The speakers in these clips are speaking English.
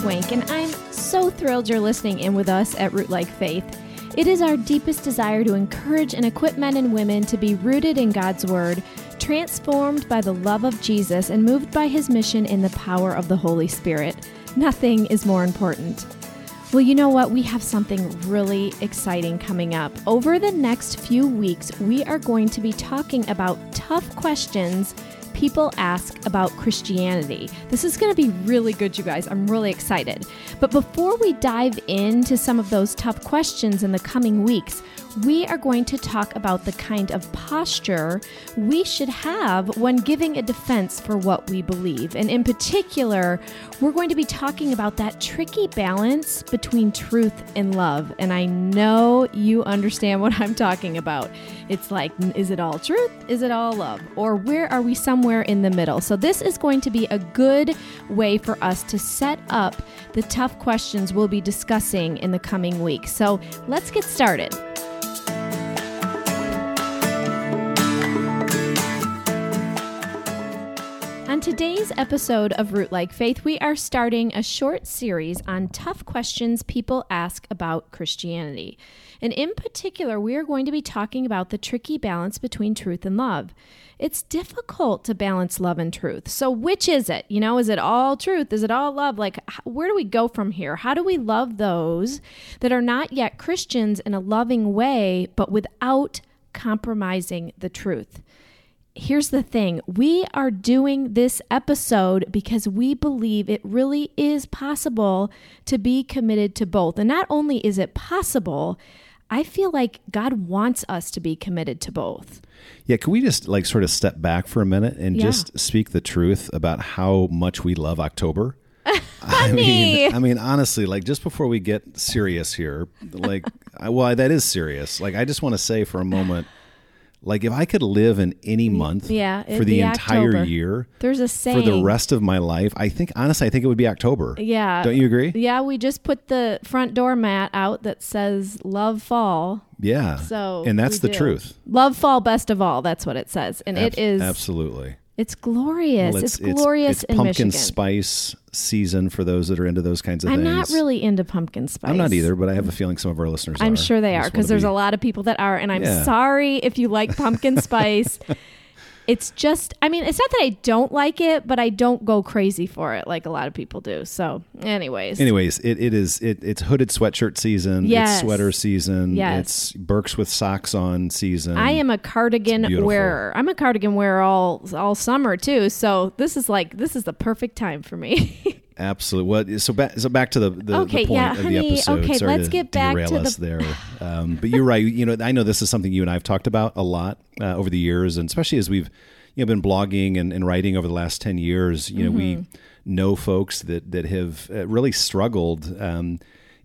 Schwenk, and I'm so thrilled you're listening in with us at Rootlike Faith. It is our deepest desire to encourage and equip men and women to be rooted in God's Word, transformed by the love of Jesus, and moved by His mission in the power of the Holy Spirit. Nothing is more important. Well, you know what? We have something really exciting coming up. Over the next few weeks, we are going to be talking about tough questions people ask about Christianity. This is going to be really good, you guys. I'm really excited. But before we dive into some of those tough questions in the coming weeks, we are going to talk about the kind of posture we should have when giving a defense for what we believe. And in particular, we're going to be talking about that tricky balance between truth and love. And I know you understand what I'm talking about. It's like, is it all truth? Is it all love? Or where are we somewhere in the middle? So, this is going to be a good way for us to set up the tough questions we'll be discussing in the coming weeks. So, let's get started. On today's episode of Rootlike Faith, we are starting a short series on tough questions people ask about Christianity. And in particular, we are going to be talking about the tricky balance between truth and love. It's difficult to balance love and truth. So, which is it? You know, is it all truth? Is it all love? Like, where do we go from here? How do we love those that are not yet Christians in a loving way, but without compromising the truth? Here's the thing we are doing this episode because we believe it really is possible to be committed to both. And not only is it possible, I feel like God wants us to be committed to both. Yeah, can we just like sort of step back for a minute and yeah. just speak the truth about how much we love October? I mean, I mean, honestly, like just before we get serious here, like, well, that is serious. Like, I just want to say for a moment like if I could live in any month yeah, for the entire October. year, there's a saying for the rest of my life. I think honestly, I think it would be October. Yeah, don't you agree? Yeah, we just put the front door mat out that says "Love Fall." Yeah, so and that's the do. truth. Love Fall, best of all. That's what it says, and Ab- it is absolutely. It's glorious. Well, it's, it's, glorious it's, it's pumpkin Michigan. spice season for those that are into those kinds of I'm things. I'm not really into pumpkin spice. I'm not either, but I have a feeling some of our listeners are. I'm are. sure they are because there's be... a lot of people that are, and I'm yeah. sorry if you like pumpkin spice. it's just i mean it's not that i don't like it but i don't go crazy for it like a lot of people do. So anyways. Anyways it, it is it, it's hooded sweatshirt season. Yes. it's sweater season. Yes. it's Birks with socks on season. I am a cardigan wearer. I'm a cardigan wearer all all summer too. So this is like this is the perfect time for me Absolutely. What so back so back to the the, okay, the point yeah, of honey, the episode. Okay, Sorry let's to get back to us the there. Um, but you're right. You know, I know this is something you and I've talked about a lot uh, over the years, and especially as we've you know been blogging and, and writing over the last ten years. You know, mm-hmm. we know folks that that have uh, really struggled. Um,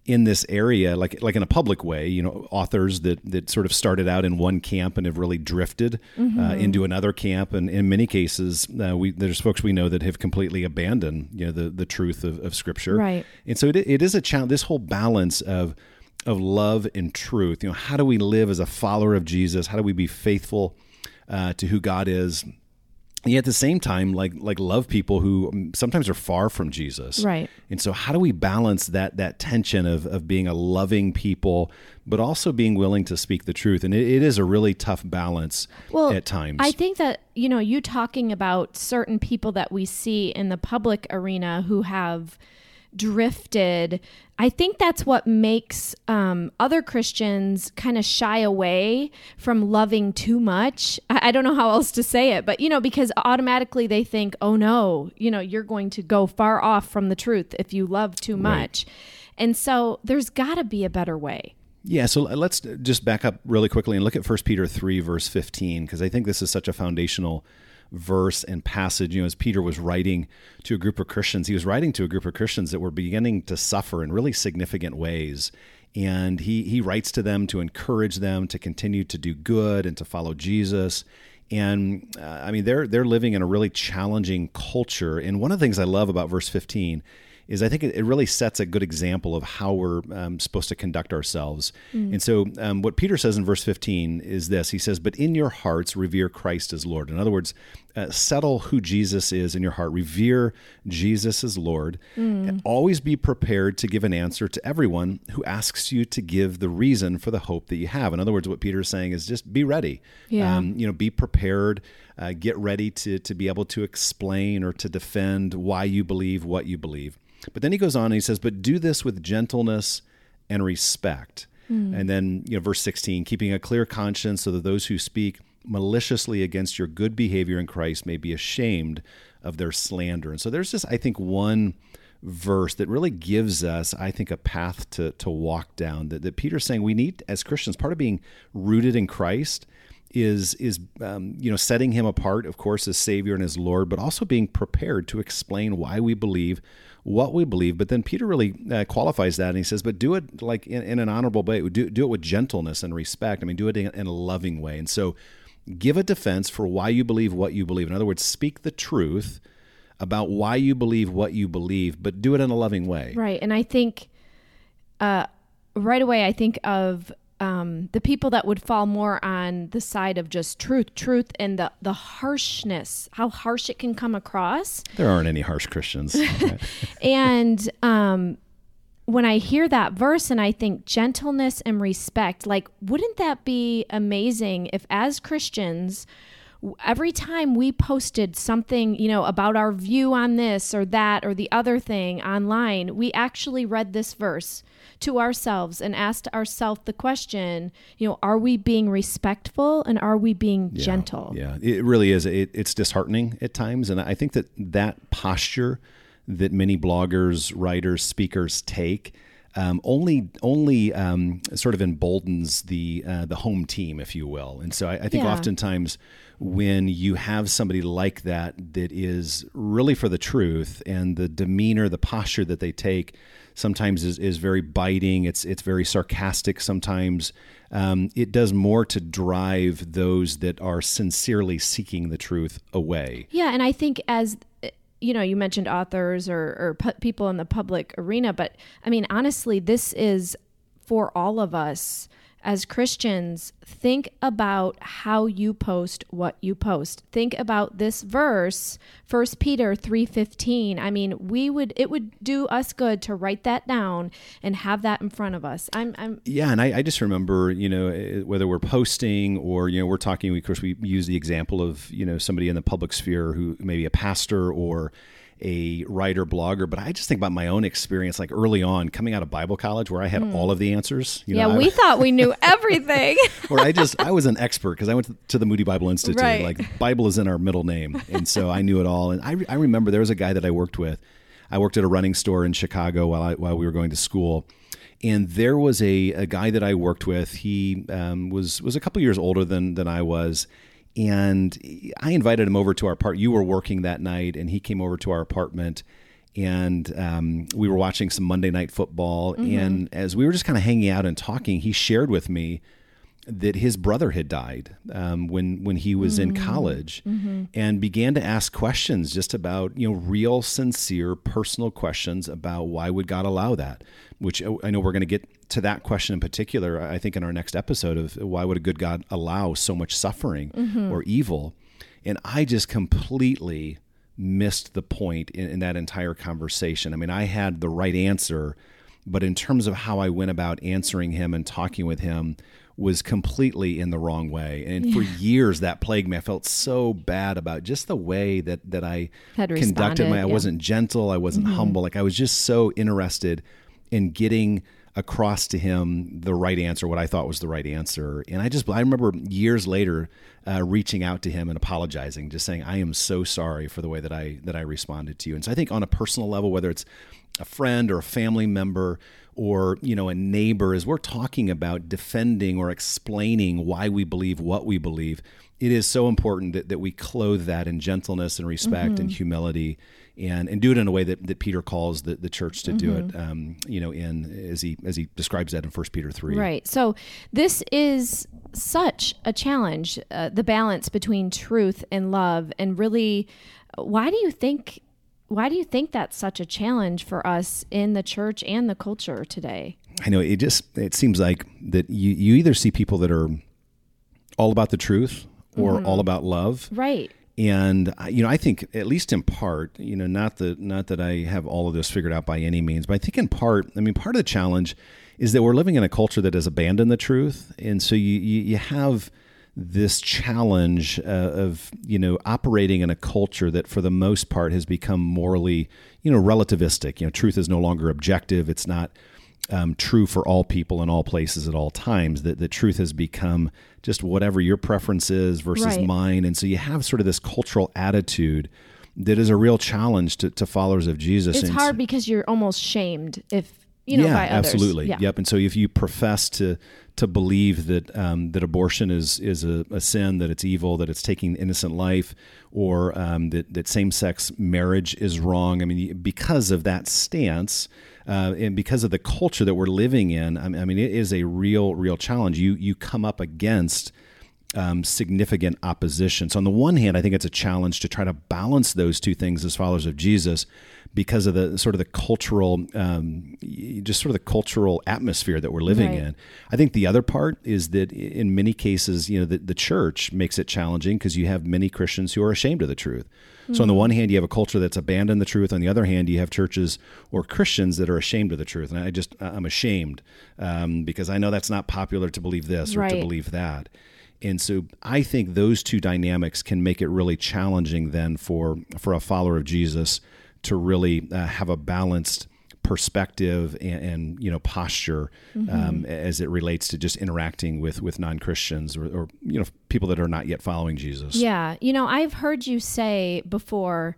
in this area, like like in a public way, you know, authors that that sort of started out in one camp and have really drifted uh, mm-hmm. uh, into another camp, and in many cases, uh, we there's folks we know that have completely abandoned you know the the truth of, of Scripture, right? And so it, it is a challenge. This whole balance of of love and truth, you know, how do we live as a follower of Jesus? How do we be faithful uh, to who God is? Yet at the same time like like love people who sometimes are far from Jesus. Right. And so how do we balance that that tension of of being a loving people but also being willing to speak the truth and it, it is a really tough balance well, at times. I think that you know you talking about certain people that we see in the public arena who have drifted. I think that's what makes um, other Christians kind of shy away from loving too much. I, I, don't know how else to say it, but you know, because automatically they think, oh no, you know, you're going to go far off from the truth if you love too much. Right. And so there's got to be a better way. Yeah, so let's just back up really quickly and look at 1 Peter 3, verse 15, because I think this is such a foundational verse and passage. You know, as Peter was writing to a group of Christians, he was writing to a group of Christians that were beginning to suffer in really significant ways. And he, he writes to them to encourage them to continue to do good and to follow Jesus. And uh, I mean, they're they're living in a really challenging culture. And one of the things I love about verse 15 is I think it, really sets a good example of how we're um, supposed to conduct ourselves. Mm. And so, um, what Peter says in verse 15 is this He says, But in your hearts revere Christ as Lord. In other words, uh, settle who Jesus is in your heart. Revere Jesus as Lord. Mm. Always be prepared to give an answer to everyone who asks you to give the reason for the hope that you have. In other words, what Peter is saying is just be ready. Yeah. Um, you know, be prepared. Uh, get ready to to be able to explain or to defend why you believe what you believe. But then he goes on and he says, "But do this with gentleness and respect." Mm. And then, you know, verse 16, keeping a clear conscience so that those who speak maliciously against your good behavior in Christ may be ashamed of their slander. And so there's just, I think, one verse that really gives us, I think, a path to, to walk down that, that Peter's saying we need as Christians, part of being rooted in Christ is is um, you know setting him apart of course as savior and as lord but also being prepared to explain why we believe what we believe. But then peter really uh, qualifies that and he says but do it like in, in, an honorable way. Do, do it with gentleness and respect. I mean do it in, in a loving way. And so give a defense for why you believe what you believe. In other words, speak the truth about why you believe what you believe, but do it in a loving way. Right. And I think uh, right away, I think of um, the people that would fall more on the side of just truth, truth, and the the harshness, how harsh it can come across. There aren't any harsh Christians. and um, when I hear that verse and I think gentleness and respect, like, wouldn't that be amazing if, as Christians, every time we posted something, you know, about our view on this or that or the other thing online, we actually read this verse to ourselves and asked ourselves the question, you know, are we being respectful and are we being yeah, gentle? Yeah, it really is. It, it's disheartening at times. And I think that that posture that many bloggers, writers, speakers take. Um, only only um, sort of emboldens the uh, the home team, if you will. And so I, I think yeah. oftentimes when you have somebody like that that is really for the truth and the demeanor, the posture that they take sometimes is, is very biting. It's it's very sarcastic sometimes. Um, it does more to drive those that are sincerely seeking the truth away. Yeah, and I think as you know, you mentioned authors or, or pu- people in the public arena, but I mean, honestly, this is for all of us as Christians, think about how you post what you post. Think about this verse, 1 Peter 3:15. I mean, we would it would do us good to write that down and have that in front of us. I'm, I'm Yeah, and I, I just remember, you know, eh, whether we're posting or, you know, we're talking, of course, we use the example of, you know, somebody in the public sphere who maybe a pastor or a writer blogger, but I just think about my own experience, like early on coming out of Bible college, where I had mm. all of the answers. You yeah, know, we I, thought we knew everything. or I just I was an expert because I went to the Moody Bible Institute. Right. Like Bible is in our middle name, and so I knew it all. And I, I remember there was a guy that I worked with. I worked at a running store in Chicago while I, while we were going to school. And there was a, a guy that I worked with. He um, was was a couple years older than than I was, and I invited him over to our part. You were working that night, and he came over to our apartment, and um, we were watching some Monday Night Football. Mm-hmm. And as we were just kind of hanging out and talking, he shared with me that his brother had died um, when when he was mm-hmm. in college, mm-hmm. and began to ask questions just about you know real, sincere, personal questions about why would God allow that. Which uh, I know we're going to get to that question in particular. I think in our next episode of why would a good God allow so much suffering mm-hmm. or evil, and I just completely missed the point in, in that entire conversation. I mean, I had the right answer, but in terms of how I went about answering him and talking with him was completely in the wrong way. And yeah. for years that plagued me. I felt so bad about just the way that that I Had conducted my I yeah. wasn't gentle, I wasn't mm-hmm. humble. Like I was just so interested in getting across to him the right answer, what I thought was the right answer. And I just, I remember years later uh, reaching out to him and apologizing, just saying, I am so sorry for the way that I, that I responded to you. And so I think on a personal level, whether it's a friend or a family member or you know a neighbor as we're talking about defending or explaining why we believe what we believe it is so important that, that we clothe that in gentleness and respect mm-hmm. and humility and and do it in a way that, that Peter calls the, the church to mm-hmm. do it mm-hmm. um, you know in as he as he describes that in First Peter 3 right so this is such a challenge uh, the balance between truth and love and really why do you think why do you think that's such a challenge for us in the church and the culture today? I know it just it seems like that you you either see people that are all about the truth or mm-hmm. all about love. Right. and you know, I think at least in part, you know, not that not that I have all of this figured out by any means, but I think in part, I mean, part of the challenge is that we're living in a culture that has abandoned the truth, and so you you, you have this challenge uh, of you know operating in a culture that for the most part has become morally you know relativistic you know truth is no longer objective it's not um, true for all people in all places at all times. That the truth has become just whatever your preference is versus right. mine, and so you have sort of this cultural attitude that is a real challenge to, to followers of Jesus. It's and hard because you're almost shamed if you know yeah, by others. absolutely, yeah. yep. And so if you profess to to believe that um, that abortion is is a, a, sin, that it's evil, that it's taking innocent life, or um, that that same sex marriage is wrong. I mean, because of that stance, uh, and because of the culture that we're living in, I mean, it is a real, real challenge. You you come up against um, significant opposition. So on the one hand, I think it's a challenge to try to balance those two things as followers of Jesus, because of the sort of the cultural, um, just sort of the cultural atmosphere that we're living right. in. I think the other part is that in many cases, you know, the, the church makes it challenging because you have many Christians who are ashamed of the truth. So on the hmm. one hand, you have a culture that's abandoned the truth. On the other hand, you have churches or Christians that are ashamed of the truth. And I just I'm ashamed um, because I know that's not popular to believe this or right. to believe that. And so I think those two dynamics can make it really challenging then for for a follower of Jesus to really uh, have a balanced perspective and, and you know posture mm-hmm. um, as it relates to just interacting with with non Christians or, or, you know people that are not yet following Jesus. Yeah, you know I've heard you say before,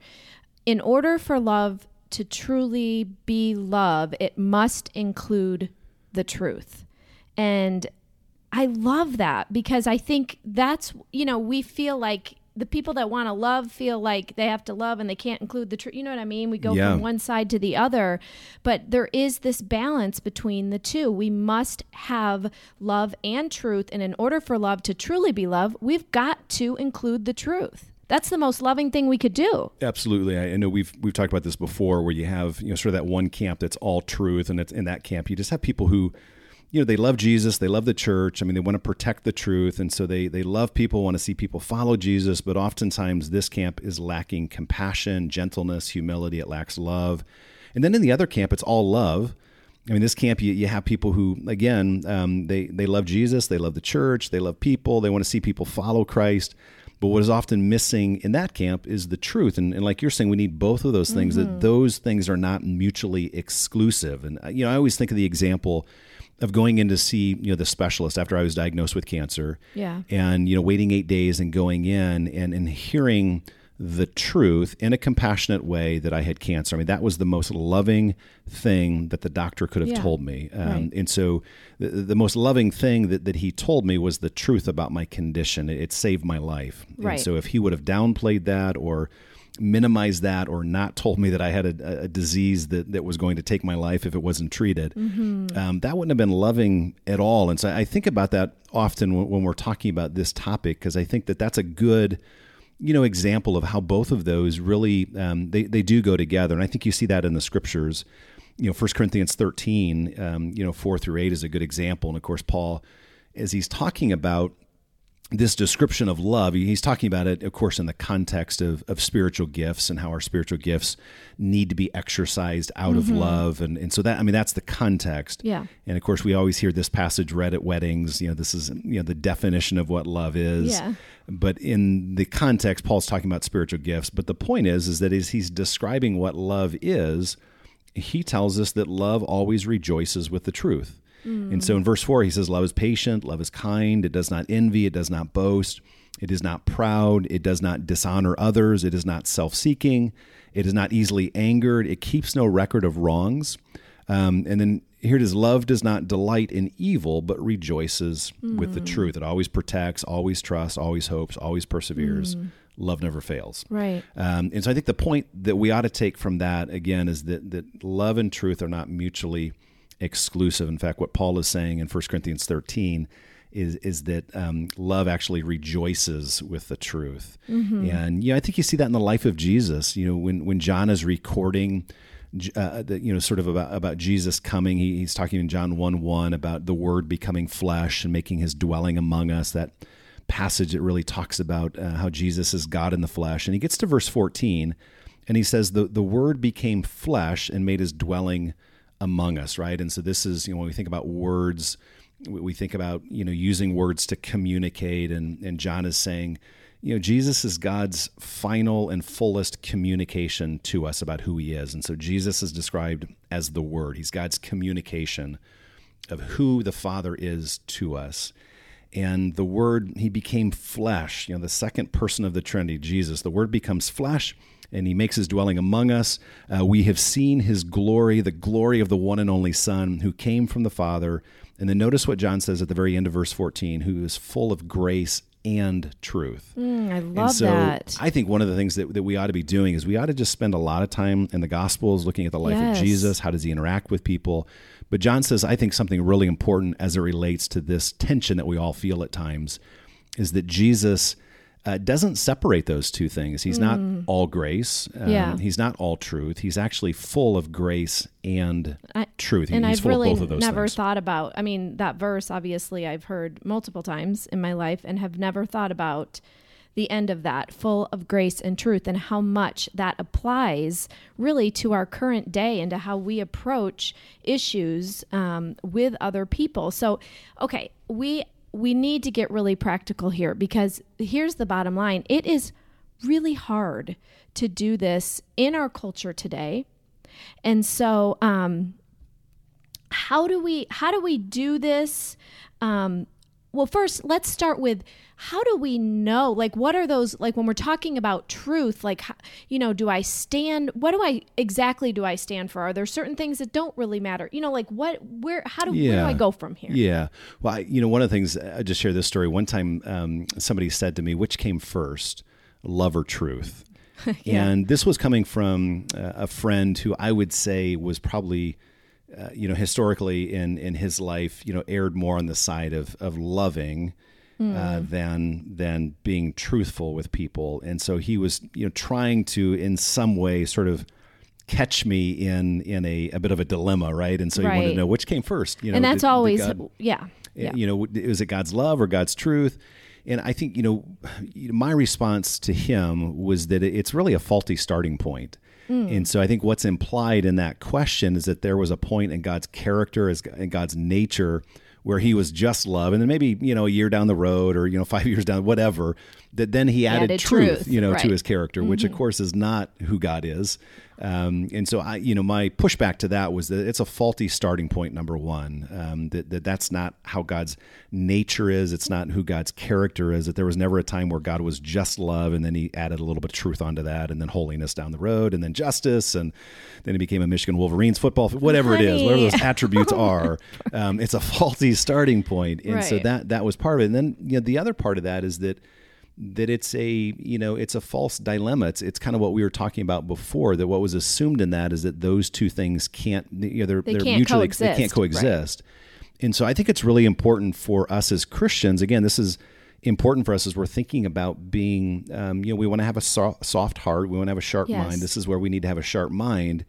in order for love to truly be love, it must include the truth, and I love that because I think that's you know we feel like the people that want to love feel like they have to love and they can't include the truth. You know what I mean? We go yeah. from one side to the other, but there is this balance between the two. We must have love and truth, and in order for love to truly be love, we've got to include the truth. That's the most loving thing we could do. Absolutely. I know we've we've talked about this before where you have, you know, sort of that one camp that's all truth and it's in that camp you just have people who you know they love jesus they love the church i mean they want to protect the truth and so they they love people want to see people follow jesus but oftentimes this camp is lacking compassion gentleness humility it lacks love and then in the other camp it's all love I mean, this camp, you, you have people who, again, um, they, they love Jesus, they love the church, they love people, they want to see people follow Christ. But what is often missing in that camp is the truth. And, and like you're saying, we need both of those things, mm-hmm. that those things are not mutually exclusive. And, uh, you know, I always think of the example of going in to see you know the specialist after I was diagnosed with cancer. Yeah. And you know waiting 8 days and going in and and hearing the truth in a compassionate way that I had cancer. I mean, that was the most loving thing that the doctor could have yeah. told me. Um, right. And so, the, the, most loving thing that, that he told me was the truth about my condition. It, it saved my life. Right. And so, if he would have downplayed that or minimized that or not told me that I had a, a, disease that, that was going to take my life if it wasn't treated, mm-hmm. um, that wouldn't have been loving at all. And so I think about that often when, when we're talking about this topic because I think that that's a good you know example of how both of those really um, they, they do go together and i think you see that in the scriptures you know 1 corinthians 13 um, you know 4 through 8 is a good example and of course paul as he's talking about this description of love, he's talking about it, of course, in the context of, of spiritual gifts and how our spiritual gifts need to be exercised out mm-hmm. of love. And, and so that, I mean, that's the context. Yeah. And of course, we always hear this passage read at weddings. You know, this is, you know, the definition of what love is. Yeah. But in the context, Paul's talking about spiritual gifts. But the point is, is that as he's describing what love is, he tells us that love always rejoices with the truth. Mm. And so in verse 4, he says, Love is patient, love is kind, it does not envy, it does not boast, it is not proud, it does not dishonor others, it is not self seeking, it is not easily angered, it keeps no record of wrongs. Um, and then here it is love does not delight in evil, but rejoices mm. with the mm. truth. It always protects, always trusts, always hopes, always perseveres. Mm. Love never fails. Right. Um, and so I think the point that we ought to take from that, again, is that, that love and truth are not mutually exclusive. In fact, what Paul is saying in 1 Corinthians 13 is is that um, love actually rejoices with the truth. Mm-hmm. And you know, I think you see that in the life of Jesus. You know, when when John is recording. Uh, the, you know, sort of about about Jesus coming. He, he's talking in John one one about the Word becoming flesh and making His dwelling among us. That passage that really talks about uh, how Jesus is God in the flesh. And he gets to verse 14 and he says, the, the word became flesh and made his dwelling among us, right? And so this is, you know, when we think about words, we think about, you know, using words to communicate. And, and John is saying, you know, Jesus is God's final and fullest communication to us about who he is. And so Jesus is described as the Word. He's God's communication of who the Father is to us. And the Word, he became flesh, you know, the second person of the Trinity, Jesus. The Word becomes flesh and he makes his dwelling among us. Uh, we have seen his glory, the glory of the one and only Son who came from the Father. And then notice what John says at the very end of verse 14 who is full of grace and truth. Mm, I love so that. I think one of the things that, that we ought to be doing is we ought to just spend a lot of time in the Gospels looking at the life Yes. of Jesus. How does he interact with people? But John says, I think something really important as it relates to this tension that we all feel at times is that Jesus uh, doesn't separate those two things. He's not all grace. Um, Mm. Yeah. He's not all truth. He's actually full of grace and I- truth. He- and he's I've full really of both of those never things. thought about. I mean, that verse obviously I've heard multiple times in my life, and have never thought about the end of that, full of grace and truth, and how much that applies really to our current day and to how we approach issues um, with other people. So, okay, we we need to get really practical here because here's the bottom line: it is really hard to do this in our culture today. And so, um, how do we how do we do this? Um, well, first, let's start with how do we know? Like, what are those? Like, when we're talking about truth, like, you know, do I stand? What do I exactly do I stand for? Are there certain things that don't really matter? You know, like what? Where? How do? Where do I go from here? Yeah. Well, I, you know, one of the things I just share this story. One time, um, somebody said to me, "Which came first, love or truth?" And this was coming from uh, a friend who I would say was probably, uh, you know, historically in in his life, you know, erred more on the side of of loving. Uh, than than being truthful with people, and so he was, you know, trying to in some way sort of catch me in in a, a bit of a dilemma, right? And so he wanted to know which came first, you know, and that's did- did always, God- yeah, yeah. you know is it god's love or god's truth and i think you know my response to him was that it's really a faulty starting point Hmm. and so i think what's implied in that question is that there was a point in god's character as in god's nature where he was just love and then maybe you know a year down the road or you know five years down whatever that then he added, added truth, truth, you know to right. Mm-hmm. his character which of course is not who god is um, and so I, you know, my pushback to that was that it's a faulty starting point. Number one, um, that, that that's not how God's nature is. It's not who God's character is. That there was never a time where God was just love, and then He added a little bit of truth onto that, and then holiness down the road, and then justice, and then He became a Michigan Wolverines football, whatever it is, whatever those attributes are. Um, it's a faulty starting point, and so that that was part of it. And then you know, the other part of that is that that it's a you know it's a false dilemma. It's it's kind of what we were talking about before that what was assumed in that is that those two things can't you know they're They are mutually they can't coexist, coexist. And so i think it's really important for us as christians again this is important for us as we're thinking about being um, you know we want to have a so- soft heart we want to have a sharp Yes. mind this is where we need to have a sharp mind.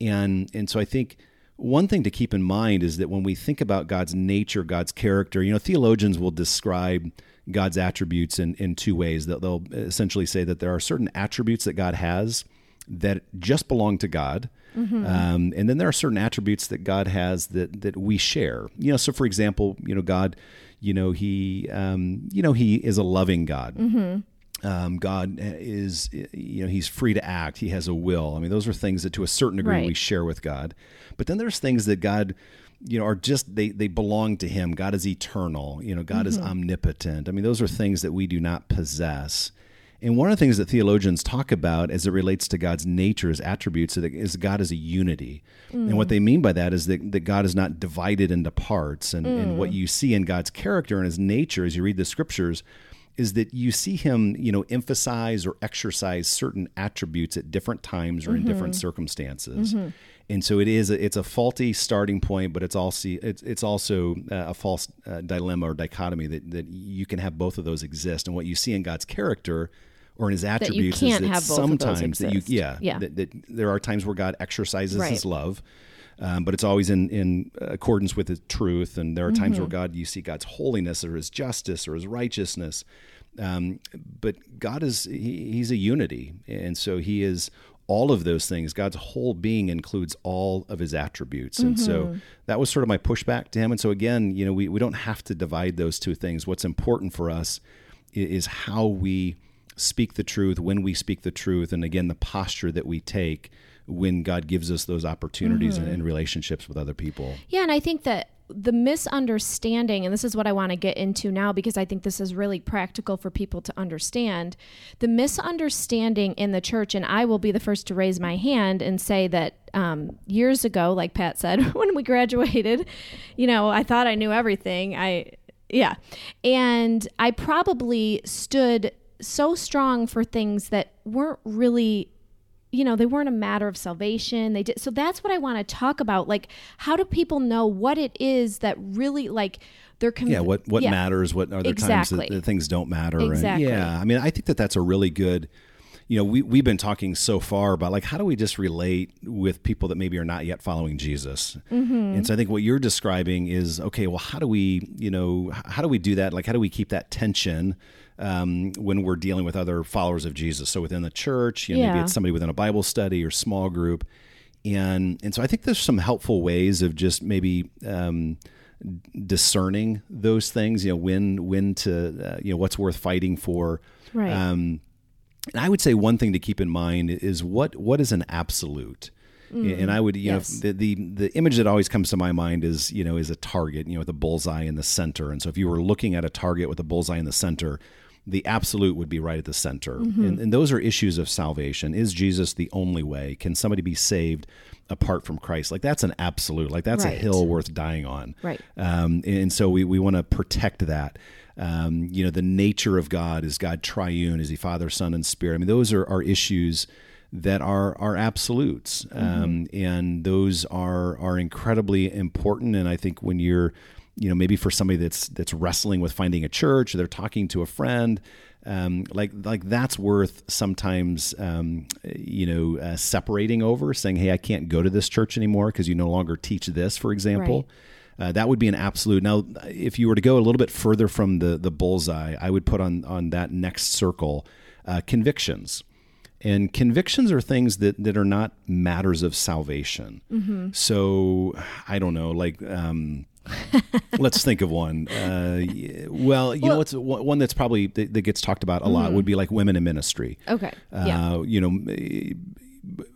And and so i think one thing to keep in mind is that when we think about God's nature, God's character, you know, theologians will describe God's attributes in, in two ways. They'll, they'll essentially say that there are certain attributes that God has that just belong to God. Um, and then there are certain attributes that God has that, that we share. You know, so for example, you know, God, you know, he, um, you know, he is a loving God. Um, God eh, is, eh, you know, he's free to act. He has a will. I mean, those are things that to a certain degree Right. we share with God. But then there's things that God, you know, are just they they belong to Him. God is eternal. You know, God is mm-hmm. omnipotent. I mean, those are things that we do not possess. And one of the things that theologians talk about as it relates to God's nature, his attributes, is God is a unity. And what mm. they mean by that is that, that God is not divided into parts. And, and what mm. you see in God's character and his nature as you read the scriptures is that you see him, you know, emphasize or exercise certain attributes at different times or in different circumstances. And so it is a, it's a faulty starting point, but it's also it's it's also uh, a false uh, dilemma or dichotomy that that you can have both of those exist. And what you see in God's character or in his attributes can't is that sometimes that you yeah, Yeah. That, that there are times where God exercises Right. his love. Um, but it's always in, in accordance with the truth. And there are times where God, you see God's holiness or his justice or his righteousness. Um, but God is, he, he's a unity. And so he is all of those things. God's whole being includes all of his attributes. And so that was sort of my pushback to him. And so again, you know, we, we don't have to divide those two things. What's important for us is how we speak the truth, when we speak the truth, and again, the posture that we take when God gives us those opportunities Mm-hmm. and, and relationships with other people. Yeah, and I think that the misunderstanding, and this is what I want to get into now because I think this is really practical for people to understand. The misunderstanding in the church, and I will be the first to raise my hand and say that um, years ago, like Pat said, when we graduated, you know, I thought I knew everything. I, yeah. And I probably stood so strong for things that weren't really you know they weren't a matter of salvation they did so that's what i want to talk about like how do people know what it is that really like they're com- Yeah, what what yeah. matters? What are there Exactly. times that, that things don't matter? and- Exactly. yeah, I mean, I think that that's a really good. You know, we we've been talking so far about like how do we just relate with people that maybe are not yet following Jesus, Mm-hmm. and so I think what you're describing is okay. Well, how do we, you know, how do we do that? Like, how do we keep that tension um, when we're dealing with other followers of Jesus? So within the church, you know, maybe it's somebody within a Bible study or small group, and and so I think there's some helpful ways of just maybe. Um, discerning those things you know when when to uh, you know what's worth fighting for Right. um and i would say one thing to keep in mind is what what is an absolute and i would you Mm. yes. know the, the the image that always comes to my mind is you know is a target you know with a bullseye in the center and so if you were looking at a target with a bullseye in the center the absolute would be right at the center Mm-hmm. and, and those are issues of salvation is jesus the only way can somebody be saved apart from christ like that's an absolute like that's a hill worth dying on Right. um, and so we, we want to protect that. Um, you know, the nature of God is God triune? Is He Father, Son, and Spirit? I mean, those are, are issues that are are absolutes, um, and those are are incredibly important. And I think when you're, you know, maybe for somebody that's that's wrestling with finding a church, or they're talking to a friend. Um, like like that's worth sometimes um, you know uh, separating over saying hey I can't go to this church anymore because you no longer teach this for example uh, that would be an absolute. Now, if you were to go a little bit further from the the bullseye, I would put on on that next circle uh, convictions. And convictions are things that, that are not matters of salvation. So I don't know, like um, let's think of one. Uh, well, you know, what's one that's probably that, that gets talked about a lot would be like women in ministry. okay Uh, yeah You know,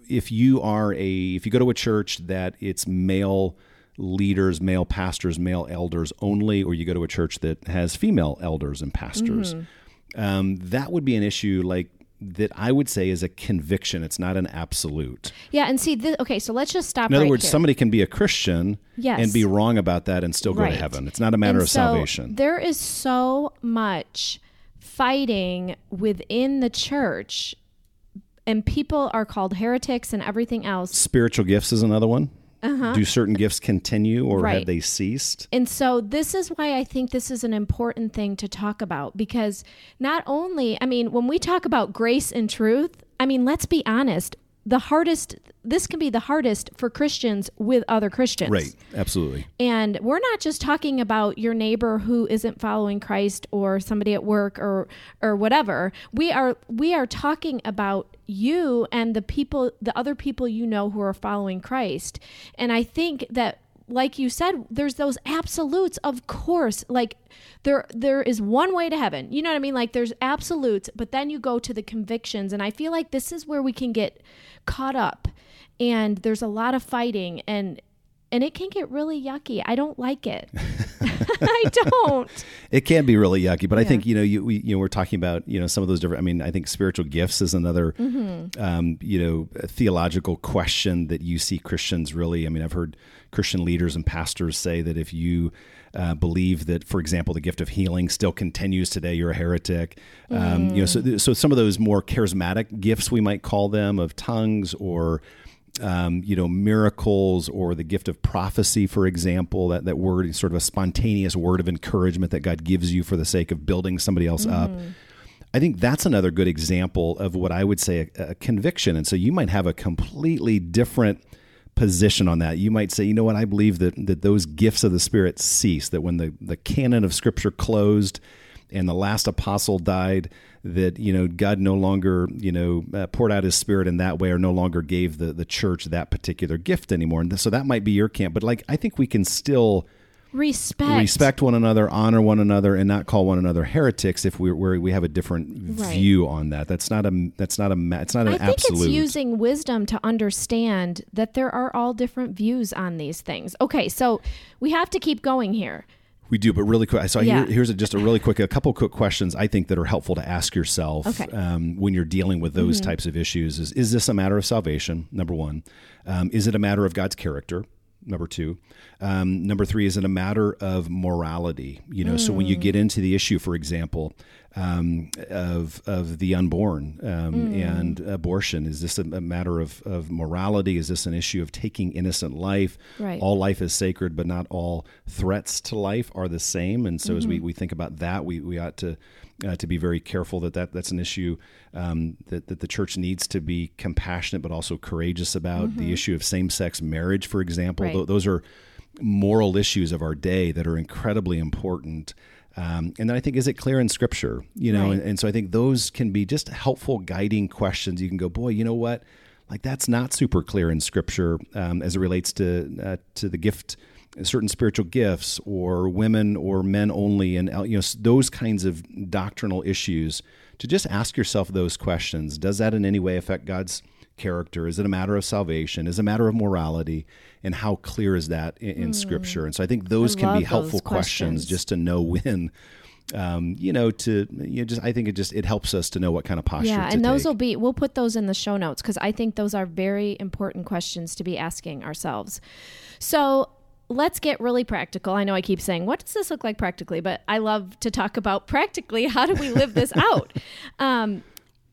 if you are a if you go to a church that it's male leaders, male pastors, male elders only, or you go to a church that has female elders and pastors, um, that would be an issue like that. I would say is a conviction. It's not an absolute. yeah and see this okay so let's just stop In other right words, here. somebody can be a Christian Yes. and be wrong about that and still go Right. to heaven. It's not a matter And of so salvation. There is so much fighting within the church, and people are called heretics and everything else. Spiritual gifts is another one. Do certain gifts continue or Uh-huh. Right. have they ceased? And so this is why I think this is an important thing to talk about because not only, I mean, when we talk about grace and truth, I mean, let's be honest, the hardest this can be the hardest for Christians with other Christians. Right. Absolutely. And we're not just talking about your neighbor who isn't following Christ or somebody at work or or whatever. We are we are talking about you and the people the other people you know who are following Christ. And I think that like you said there's those absolutes of course like there there is one way to heaven. You know what i mean? Like there's absolutes but then you go to the convictions. And i feel like this is where we can get caught up. And there's a lot of fighting. And and it can get really yucky i don't like it i don't It can be really yucky, but I think you know you we, you know we're talking about you know some of those different. I mean, I think spiritual gifts is another Mm-hmm. um, you know theological question that you see Christians really. I mean, I've heard Christian leaders and pastors say that if you uh, believe that, for example, the gift of healing still continues today, you're a heretic. Um, You know, so so some of those more charismatic gifts we might call them of tongues or um, you know, miracles or the gift of prophecy, for example, that, that word is sort of a spontaneous word of encouragement that God gives you for the sake of building somebody else up. I think that's another good example of what I would say a, a conviction. And so you might have a completely different position on that. You might say, you know what, I believe that that those gifts of the Spirit cease. That when the the canon of Scripture closed and the last apostle died that you know God no longer you know uh, poured out His Spirit in that way, or no longer gave the the church that particular gift anymore. And so that might be your camp, but like I think we can still respect respect one another, honor one another, and not call one another heretics if we we we have a different right. view on that. That's not a that's not a it's not an I think absolute. it's using wisdom to understand that there are all different views on these things. Okay, so we have to keep going here. We do, but really quick. So yeah. here, here's a, just a really quick, a couple quick questions I think that are helpful to ask yourself okay. um, when you're dealing with those mm-hmm. types of issues. Is is this a matter of salvation? Number one, um, is it a matter of God's character? Number two, um, number three, is it a matter of morality? You know, mm. so when you get mm. into the issue, for example, um, of of the unborn um, mm. and abortion, is this a, a, matter of, of morality? Is this an issue of taking innocent life? Right. All life is sacred, but not all threats to life are the same. And so, mm-hmm. as we, mm-hmm. we think about that, we, we ought to uh, to be very careful that, that that's an issue um, that, that the church needs to be compassionate but also courageous about. Mm-hmm. The issue of same sex marriage, for example, right. th- those are moral issues of our day that are incredibly important. Um, and then I think, is it clear in Scripture? You know, right. and, and so I think those can be just helpful guiding questions. You can go, boy, you know what? Like that's not super clear in Scripture um, as it relates to uh, to the gift, certain spiritual gifts, or women or men only, and uh, you know those kinds of doctrinal issues. To just ask yourself those questions: Does that in any way affect God's character? Is it a matter of salvation? Is it a matter of morality? And how clear is that in, in mm. Scripture? And so I think those I can be helpful questions. questions. just to know when. Um, you know, to you know, just I think it just it helps us to know what kind of posture. Yeah, and those take. will be we'll put those in the show notes because I think those are very important questions to be asking ourselves. So let's get really practical. I know I keep saying, what does this look like practically? But I love to talk about practically how do we live this out? Um,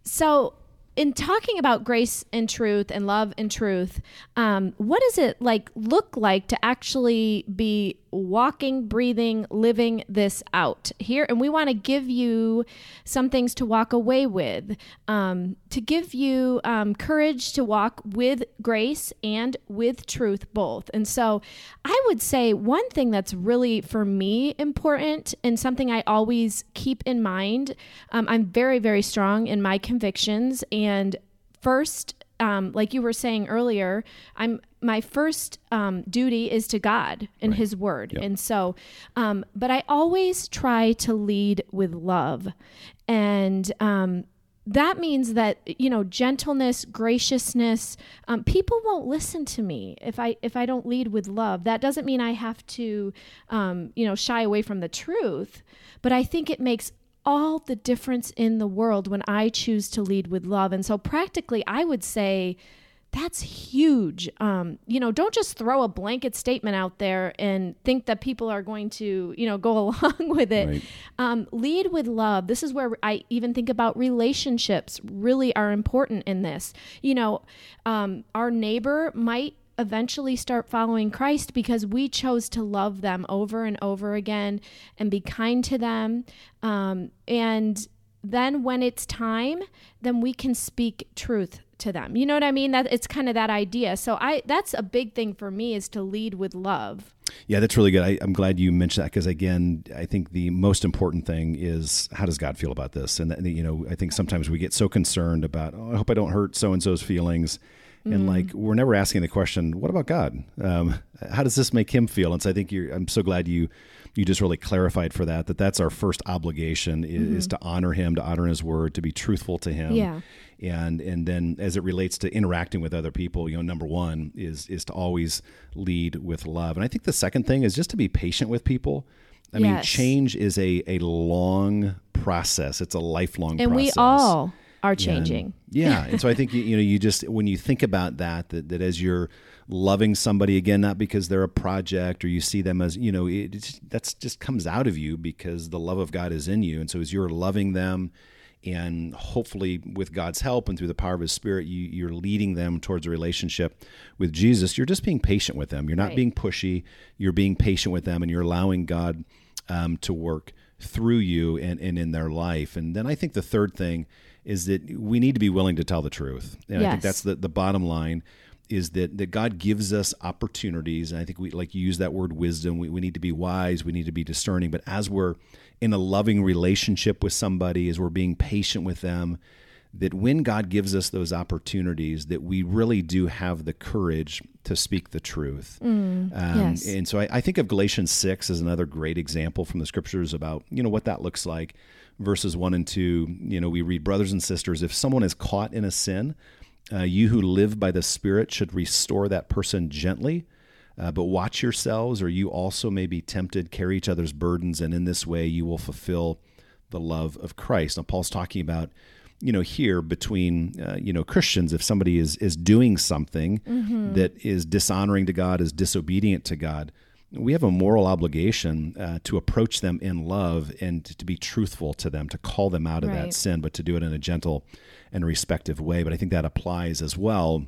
so in talking about grace and truth and love and truth, um, what does it like look like to actually be walking, breathing, living this out here? And we want to give you some things to walk away with, um, to give you um, courage to walk with grace and with truth both. And so, I would say one thing that's really for me important and something I always keep in mind. Um, I'm very, very strong in my convictions and first um, like you were saying earlier, I'm my first um, duty is to God and right. His Word, yep. and so, um, but I always try to lead with love, and um, that means that you know gentleness, graciousness. Um, people won't listen to me if I if I don't lead with love. That doesn't mean I have to, um, you know, shy away from the truth, but I think it makes all the difference in the world when I choose to lead with love. And so, practically, I would say that's huge. Um, you know, don't just throw a blanket statement out there and think that people are going to, you know, go along with it. Right. Um, lead with love. This is where I even think about relationships really are important in this. You know, um, our neighbor might eventually start following Christ because we chose to love them over and over again and be kind to them. Um, and then when it's time, then we can speak truth to them. You know what I mean? That it's kind of that idea. So I that's a big thing for me is to lead with love. Yeah, that's really good. I, am glad you mentioned that because again, I think the most important thing is how does God feel about this? And you know, I think sometimes we get so concerned about, oh, I hope I don't hurt so and so's feelings and mm. like we're never asking the question what about god um, how does this make him feel and so i think you're i'm so glad you you just really clarified for that that that's our first obligation is, mm-hmm. is to honor him to honor his word to be truthful to him yeah and and then as it relates to interacting with other people you know number one is is to always lead with love and i think the second thing is just to be patient with people i yes. mean change is a a long process it's a lifelong and process. we all are changing. And, yeah, and so I think you, you know you just when you think about that, that that as you're loving somebody again, not because they're a project or you see them as you know it, that's just comes out of you because the love of God is in you, and so as you're loving them. And hopefully, with God's help and through the power of His Spirit, you, you're leading them towards a relationship with Jesus. You're just being patient with them. You're not right. being pushy. You're being patient with them, and you're allowing God um, to work through you and, and in their life. And then I think the third thing is that we need to be willing to tell the truth. And yes. I think that's the, the bottom line is that that God gives us opportunities, and I think we like use that word wisdom. We, we need to be wise, we need to be discerning. But as we're in a loving relationship with somebody, as we're being patient with them, that when God gives us those opportunities, that we really do have the courage to speak the truth. Mm, um, yes. And so I, I, think of Galatians 6 as another great example from the scriptures about, you know, what that looks like. Verses 1 and 2, you know, we read, Brothers and sisters, if someone is caught in a sin, uh, you who live by the Spirit should restore that person gently. Uh, but watch yourselves, or you also may be tempted. Carry each other's burdens, and in this way you will fulfill the love of Christ. Now, Paul's talking about, you know, here between, uh, you know, Christians, if somebody is is doing something mm-hmm. that is dishonoring to God, is disobedient to God, we have a moral obligation uh, to approach them in love and to be truthful to them, to call them out of right. that sin, but to do it in a gentle and respective way. But I think that applies as well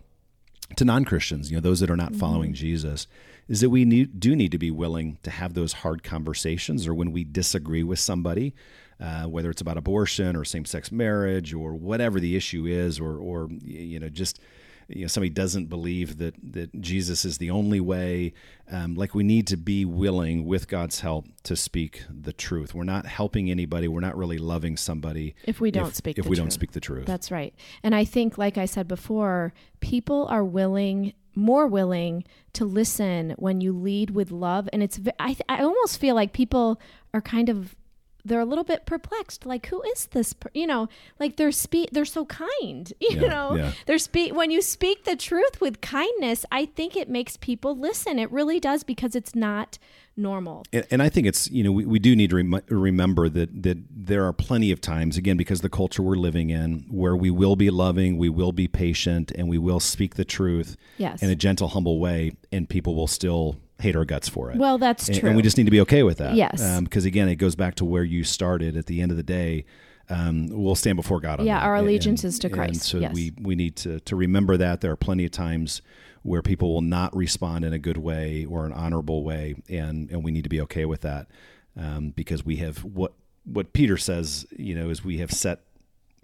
to non Christians, you know, those that are not mm-hmm. following Jesus, is that we need, do need to be willing to have those hard conversations or when we disagree with somebody. Uh, whether it's about abortion or same-sex marriage or whatever the issue is, or, or you know, just you know somebody doesn't believe that that Jesus is the only way. Um, like we need to be willing, with God's help, to speak the truth. We're not helping anybody. We're not really loving somebody if we don't if, speak. If we truth. don't speak the truth, that's right. And I think, like I said before, people are willing more willing to listen when you lead with love and it's I, I almost feel like people are kind of they're a little bit perplexed like who is this per-? you know like they're speak they're so kind you yeah, know yeah. they're speak when you speak the truth with kindness i think it makes people listen it really does because it's not normal and, and i think it's you know we, we do need to rem- remember that that there are plenty of times again because the culture we're living in where we will be loving we will be patient and we will speak the truth yes. in a gentle humble way and people will still hate our guts for it. Well, that's and, true. And we just need to be okay with that. Yes. Because um, again, it goes back to where you started. At the end of the day, um, we'll stand before God. yeah, that. our allegiance and, is to Christ. And so yes. we we need to to remember that there are plenty of times where people will not respond in a good way or an honorable way, and and we need to be okay with that um, because we have what what Peter says. You know, is we have set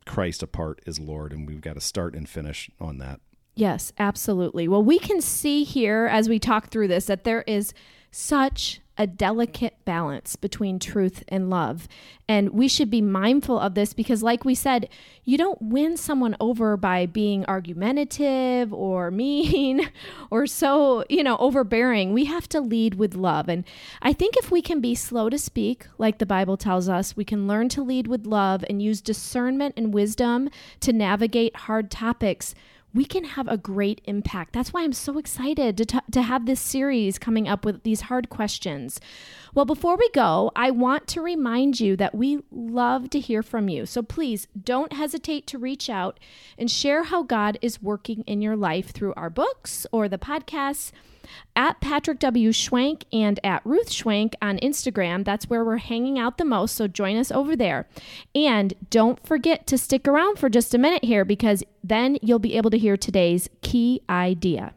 Christ apart as Lord, and we've got to start and finish on that. Yes, absolutely. Well, we can see here as we talk through this that there is such a delicate balance between truth and love. And we should be mindful of this because, like we said, you don't win someone over by being argumentative or mean or so, you know, overbearing. We have to lead with love. And I think if we can be slow to speak, like the Bible tells us, we can learn to lead with love and use discernment and wisdom to navigate hard topics we can have a great impact. That's why I'm so excited to, t- to have this series coming up with these hard questions. Well, before we go, I want to remind you that we love to hear from you. So please don't hesitate to reach out and share how God is working in your life through our books or the podcasts at Patrick W. Schwenk and at Ruth Schwenk on Instagram. That's where we're hanging out the most, so join us over there. And don't forget to stick around for just a minute here because then you'll be able to hear today's key idea.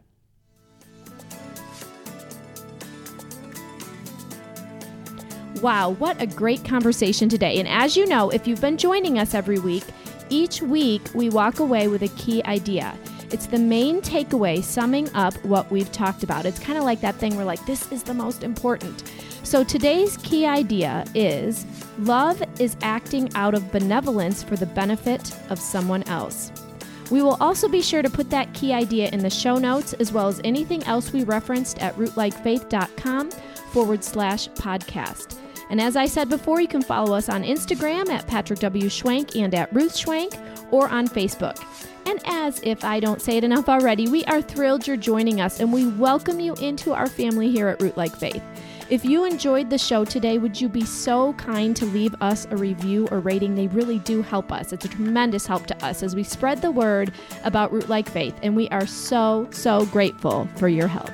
Wow, what a great conversation today. And as you know, if you've been joining us every week, each week we walk away with a key idea. It's the main takeaway summing up what we've talked about. It's kind of like that thing where, like, this is the most important. So today's key idea is love is acting out of benevolence for the benefit of someone else. We will also be sure to put that key idea in the show notes as well as anything else we referenced at rootlikefaith.com forward slash podcast. And as I said before, you can follow us on Instagram at Patrick W. Schwenk and at Ruth Schwenk or on Facebook. And as if I don't say it enough already, we are thrilled you're joining us and we welcome you into our family here at Rootlike Faith. If you enjoyed the show today, would you be so kind to leave us a review or rating? They really do help us. It's a tremendous help to us as we spread the word about Rootlike Faith, and we are so, so grateful for your help.